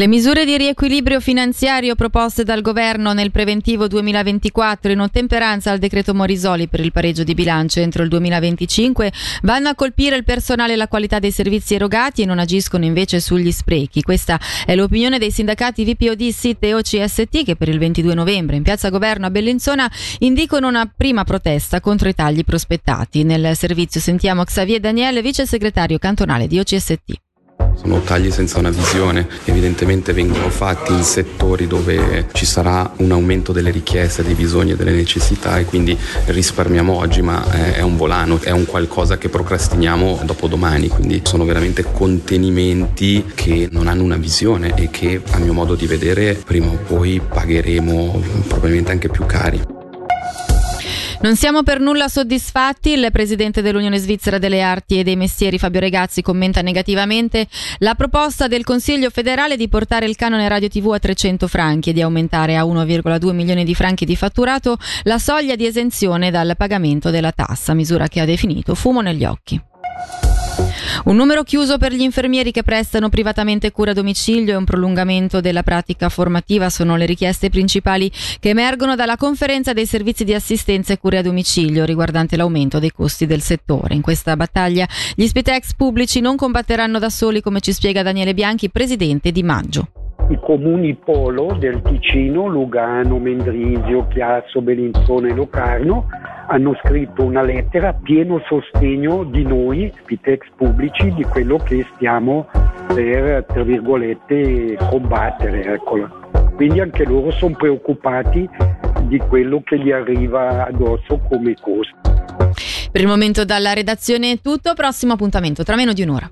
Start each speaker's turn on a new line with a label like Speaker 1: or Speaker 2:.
Speaker 1: Le misure di riequilibrio finanziario proposte dal governo nel preventivo 2024 in ottemperanza al decreto Morisoli per il pareggio di bilancio entro il 2025 vanno a colpire il personale e la qualità dei servizi erogati e non agiscono invece sugli sprechi. Questa è l'opinione dei sindacati VPOD, SIT e OCST che per il 22 novembre in Piazza Governo a Bellinzona indicano una prima protesta contro i tagli prospettati. Nel servizio sentiamo Xavier Daniele, vice segretario cantonale di OCST.
Speaker 2: Sono tagli senza una visione, evidentemente vengono fatti in settori dove ci sarà un aumento delle richieste, dei bisogni e delle necessità e quindi risparmiamo oggi ma è un volano, è un qualcosa che procrastiniamo dopo domani, quindi sono veramente contenimenti che non hanno una visione e che a mio modo di vedere prima o poi pagheremo probabilmente anche più cari.
Speaker 1: Non siamo per nulla soddisfatti. Il presidente dell'Unione Svizzera delle Arti e dei Mestieri, Fabio Regazzi, commenta negativamente la proposta del Consiglio federale di portare il canone radio TV a 300 franchi e di aumentare a 1,2 milioni di franchi di fatturato la soglia di esenzione dal pagamento della tassa, misura che ha definito fumo negli occhi. Un numero chiuso per gli infermieri che prestano privatamente cura a domicilio e un prolungamento della pratica formativa sono le richieste principali che emergono dalla conferenza dei servizi di assistenza e cure a domicilio riguardante l'aumento dei costi del settore. In questa battaglia gli Spitex pubblici non combatteranno da soli, come ci spiega Daniele Bianchi, presidente di Maggio
Speaker 3: i comuni polo del Ticino, Lugano, Mendrisio, Chiasso, Bellinzona e Locarno hanno scritto una lettera pieno sostegno di noi, Pitex pubblici, di quello che stiamo per, tra virgolette, combattere. Eccola. Quindi anche loro sono preoccupati di quello che gli arriva addosso come costo.
Speaker 1: Per il momento dalla redazione è tutto, prossimo appuntamento tra meno di un'ora.